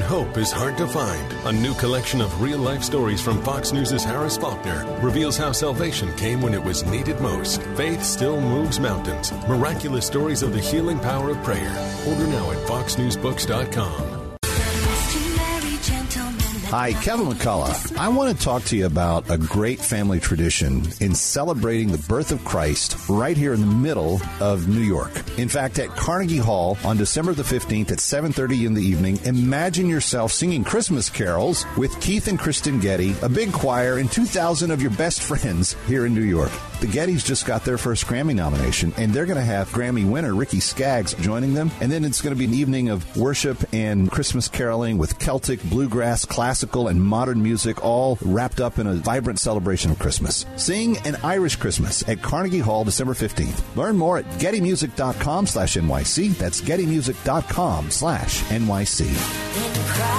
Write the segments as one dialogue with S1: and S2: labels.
S1: Hope is hard to find. A new collection of real life stories from Fox News' Harris Faulkner reveals how salvation came when it was needed most. Faith still moves mountains. Miraculous stories of the healing power of prayer. Order now at foxnewsbooks.com.
S2: Hi, Kevin McCullough. I want to talk to you about a great family tradition in celebrating the birth of Christ right here in the middle of New York. In fact, at Carnegie Hall on December the 15th at 7:30 in the evening, imagine yourself singing Christmas carols with Keith and Kristen Getty, a big choir, and 2,000 of your best friends here in New York. The Gettys just got their first Grammy nomination, and they're going to have Grammy winner Ricky Skaggs joining them. And then it's going to be an evening of worship and Christmas caroling with Celtic, bluegrass, classical, and modern music, all wrapped up in a vibrant celebration of Christmas. Sing an Irish Christmas at Carnegie Hall December 15th. Learn more at gettymusic.com slash NYC. That's gettymusic.com slash NYC.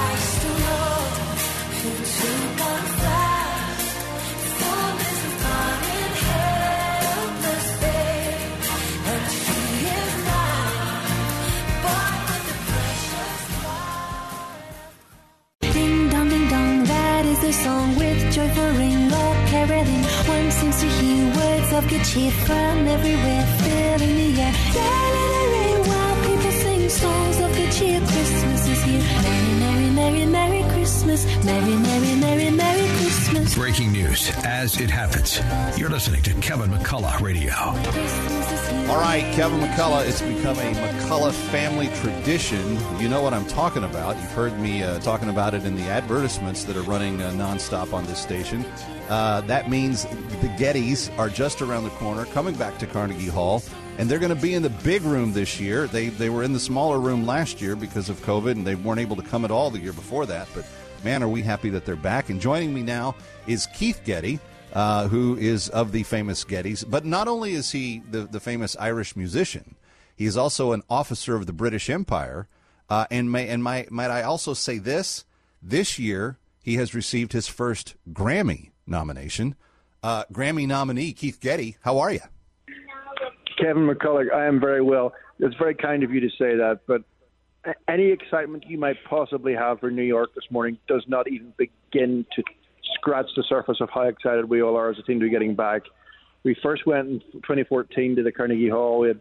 S3: Seems to hear words of good cheer from everywhere, filling the air. Let it ring while Christmas. Merry, merry, merry, merry Christmas.
S4: Breaking news as it happens. You're listening to Kevin McCullough Radio.
S3: Christmas is here.
S2: All right, Kevin McCullough. It's become a McCullough family tradition. You know what I'm talking about. You've heard me uh, talking about it in the advertisements that are running uh, nonstop on this station. Uh, that means the Gettys are just around the corner, coming back to Carnegie Hall, and they're going to be in the big room this year. They they were in the smaller room last year because of COVID, and they weren't able to come at all the year before that. But man, are we happy that they're back! And joining me now is Keith Getty uh, who is of the famous Gettys. But not only is he the, the famous Irish musician, he is also an officer of the British Empire. Uh, and may, and my, might I also say this? This year, he has received his first Grammy nomination. Uh, Grammy nominee Keith Getty, how are you?
S5: Kevin McCullough, I am very well. It's very kind of you to say that, but any excitement you might possibly have for New York this morning does not even begin to scratch the surface of how excited we all are as a team to be getting back. We first went in 2014 to the Carnegie Hall. We had,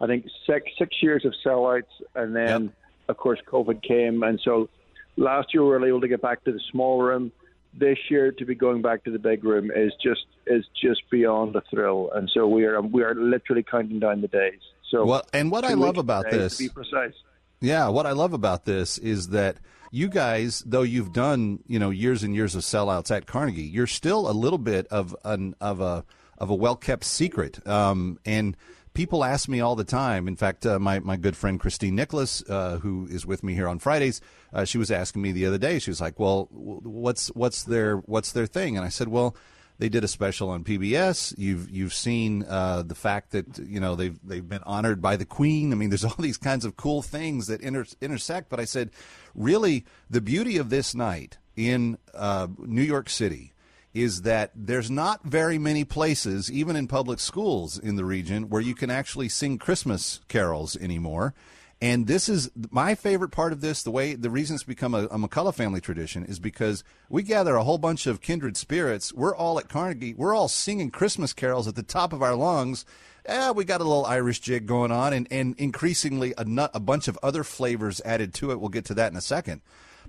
S5: I think, six six years of sellouts, and then,
S2: Yep.
S5: of course, COVID came, and so last year we were able to get back to the small room. This year, to be going back to the big room is just is just beyond a thrill, and so we are we are literally counting down the days. So,
S2: Well, and what I love about this-
S5: to be precise.
S2: Yeah, what I love about this is that you guys, though you've done you know years and years of sellouts at Carnegie, you're still a little bit of an of a of a well kept secret. Um, and people ask me all the time. In fact, uh, my my good friend Christine Nicholas, uh, who is with me here on Fridays, uh, she was asking me the other day. She was like, "Well, what's what's their what's their thing?" And I said, "Well." They did a special on PBS. You've you've seen uh, the fact that you know they've they've been honored by the Queen. I mean, there's all these kinds of cool things that inter- intersect. But I said, really, the beauty of this night in uh, New York City is that there's not very many places, even in public schools in the region, where you can actually sing Christmas carols anymore. And this is my favorite part of this. The way the reason it's become a, a McCullough family tradition is because we gather a whole bunch of kindred spirits. We're all at Carnegie. We're all singing Christmas carols at the top of our lungs. Eh, we got a little Irish jig going on, and, and increasingly a, nut, a bunch of other flavors added to it. We'll get to that in a second.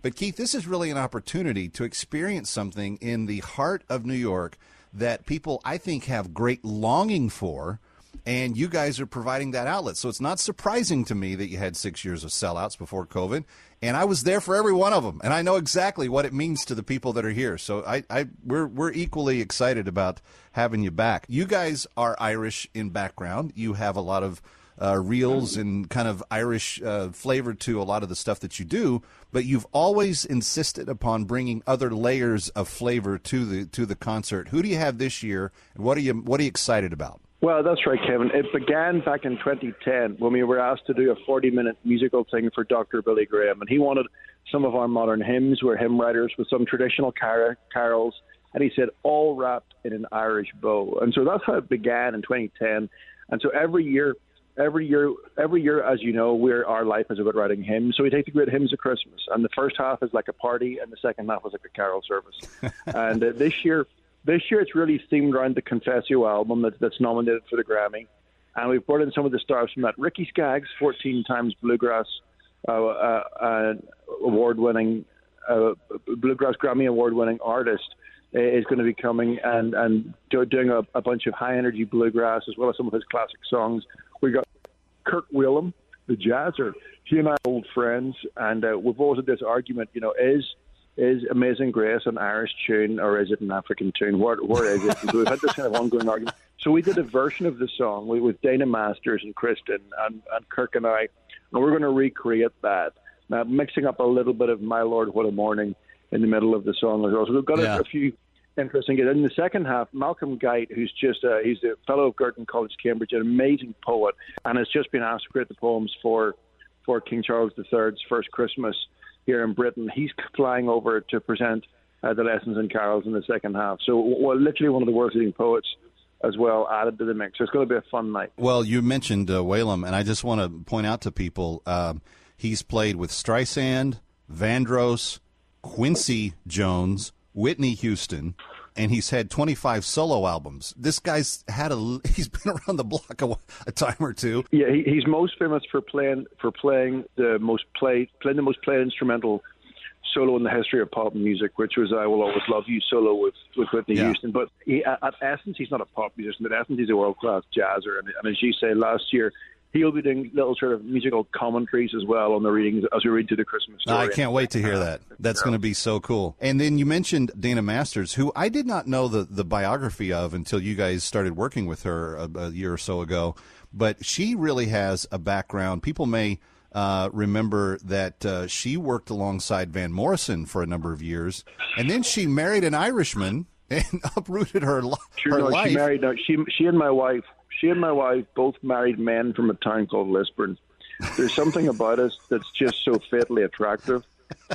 S2: But Keith, this is really an opportunity to experience something in the heart of New York that people, I think, have great longing for and you guys are providing that outlet. So it's not surprising to me that you had six years of sellouts before COVID, and I was there for every one of them, and I know exactly what it means to the people that are here. So I, I we're we're equally excited about having you back. You guys are Irish in background. You have a lot of uh, reels and kind of Irish uh, flavor to a lot of the stuff that you do, but you've always insisted upon bringing other layers of flavor to the to the concert. Who do you have this year, and what are you what are you excited about?
S5: Well, that's right, Kevin. It began back in 2010 when we were asked to do a 40 minute musical thing for Dr. Billy Graham. And he wanted some of our modern hymns, we're hymn writers, with some traditional car- carols. And he said, all wrapped in an Irish bow. And so that's how it began in 2010. And so every year every year, every year, as you know, we're our life is about writing hymns. So we take the great hymns of Christmas, and the first half is like a party, and the second half is like a carol service. and uh, this year, this year it's really themed around the Confessio album that, that's nominated for the Grammy, and we've brought in some of the stars from that. Ricky Skaggs, 14 times bluegrass uh, uh, uh, award-winning uh, bluegrass Grammy award-winning artist uh, is going to be coming and and do, doing a, a bunch of high energy bluegrass as well as some of his classic songs. We've got Kirk Whalum, the jazzer. He and I are old friends, and uh, we've always had this argument. You know, is is Amazing Grace an Irish tune or is it an African tune? Where, where is it? so we've had this kind of ongoing argument. So we did a version of the song with, Dana Masters and Kristen and, and Kirk and I, and we're going to recreate that. Now, mixing up a little bit of My Lord, What a Morning in the middle of the song as well. So we've got
S2: Yeah.
S5: a, a few interesting guests. In the second half, Malcolm Guite, who's just uh, he's a fellow of Girton College, Cambridge, an amazing poet, and has just been asked to create the poems for for King Charles III's first Christmas here in Britain. He's flying over to present uh, the lessons and carols in the second half. So, well, literally one of the world's leading poets as well added to the mix. So it's going to be a fun night.
S2: Well, you mentioned uh, and I just want to point out to people um, he's played with Streisand, Vandross, Quincy Jones, Whitney Houston, and he's had 25 solo albums. This guy's had a he's been around the block a, a time or two.
S5: Yeah, he, he's most famous for playing for playing the most played playing the most played instrumental solo in the history of pop music, which was "I Will Always Love You" solo with with Whitney
S2: Yeah.
S5: Houston. But he, at, at essence, he's not a pop musician. At essence, he's a world class jazzer. And, and as you say, last year he'll be doing little sort of musical commentaries as well on the readings as we read through the Christmas story.
S2: I can't wait to hear that. That's going to be so cool. And then you mentioned Dana Masters, who I did not know the, the biography of until you guys started working with her a, a year or so ago. But she really has a background. People may uh, remember that uh, she worked alongside Van Morrison for a number of years, and then she married an Irishman and uprooted her, li-
S5: Sure, no,
S2: life.
S5: she married. No, she she and my wife. She and my wife both married men from a town called Lisburn. There's something about us that's just so fatally attractive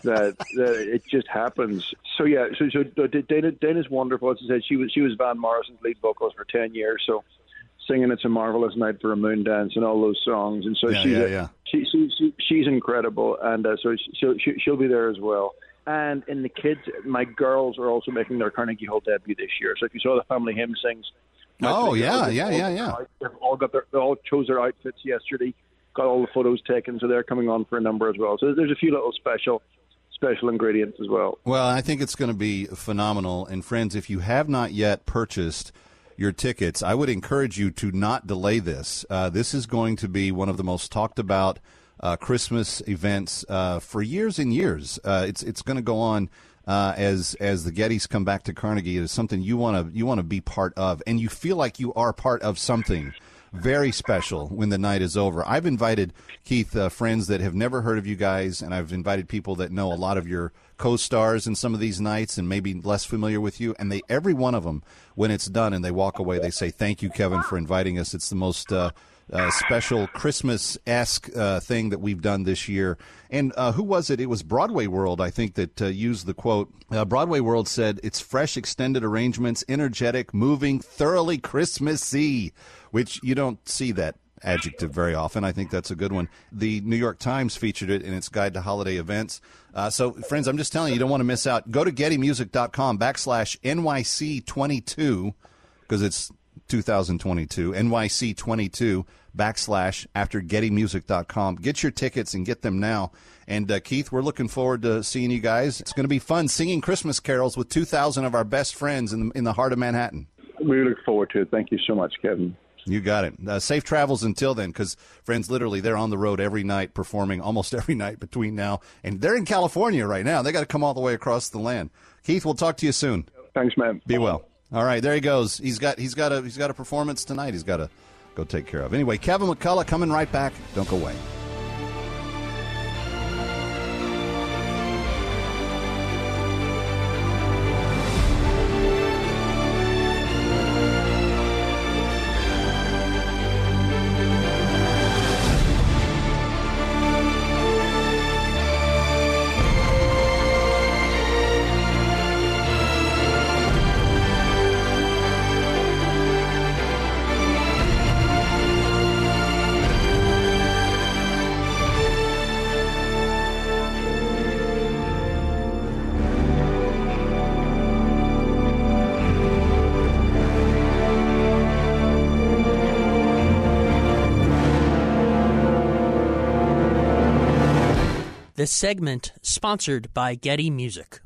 S5: that, that it just happens. So yeah, so so Dana Dana's wonderful. As I said, she was she was Van Morrison's lead vocalist for ten years. So singing "It's a Marvelous Night for a Moondance" and all those songs, and so
S2: Yeah,
S5: she's
S2: yeah, yeah.
S5: she, she, she she's incredible, and uh, so she'll she, she'll be there as well. And in the kids, my girls are also making their Carnegie Hall debut this year. So if you saw the family hymn sings,
S2: Oh, yeah, yeah, yeah, yeah.
S5: They've all got their, they all chose their outfits yesterday, got all the photos taken, so they're coming on for a number as well. So there's a few little special special ingredients as well.
S2: Well, I think it's going to be phenomenal. And friends, if you have not yet purchased your tickets, I would encourage you to not delay this. Uh, this is going to be one of the most talked about uh, Christmas events uh, for years and years. Uh, it's it's going to go on. Uh, as as the Gettys come back to Carnegie, it is something you want to you want to be part of, and you feel like you are part of something very special when the night is over. I've invited Keith uh, friends that have never heard of you guys, and I've invited people that know a lot of your co-stars in some of these nights and maybe less familiar with you. And they every one of them, when it's done and they walk away, they say, "Thank you, Kevin, for inviting us. It's the most." Uh, uh, special Christmas esque uh, thing that we've done this year. And uh, who was it? It was Broadway World, I think, that uh, used the quote. Uh, Broadway World said, It's fresh, extended arrangements, energetic, moving, thoroughly Christmassy, which you don't see that adjective very often. I think that's a good one. The New York Times featured it in its guide to holiday events. Uh, so, friends, I'm just telling you, you don't want to miss out. Go to gettymusic.com backslash NYC22 because it's 2022 NYC22 backslash after gettymusic.com. Get your tickets and get them now. And uh, Keith, we're looking forward to seeing you guys. It's going to be fun singing Christmas carols with 2,000 of our best friends in the, in the heart of Manhattan.
S5: We look forward to it. Thank you so much, Kevin.
S2: You got it. Uh, safe travels until then, because friends, literally, they're on the road every night, performing almost every night between now and they're in California right now. They got to come all the way across the land. Keith, we'll talk to you soon.
S5: Thanks, man.
S2: Be well. All right, there he goes. He's got he's got a he's got a performance tonight. He's got to go take care of. Anyway, Kevin McCullough coming right back. Don't go away.
S6: This segment sponsored by Getty Music.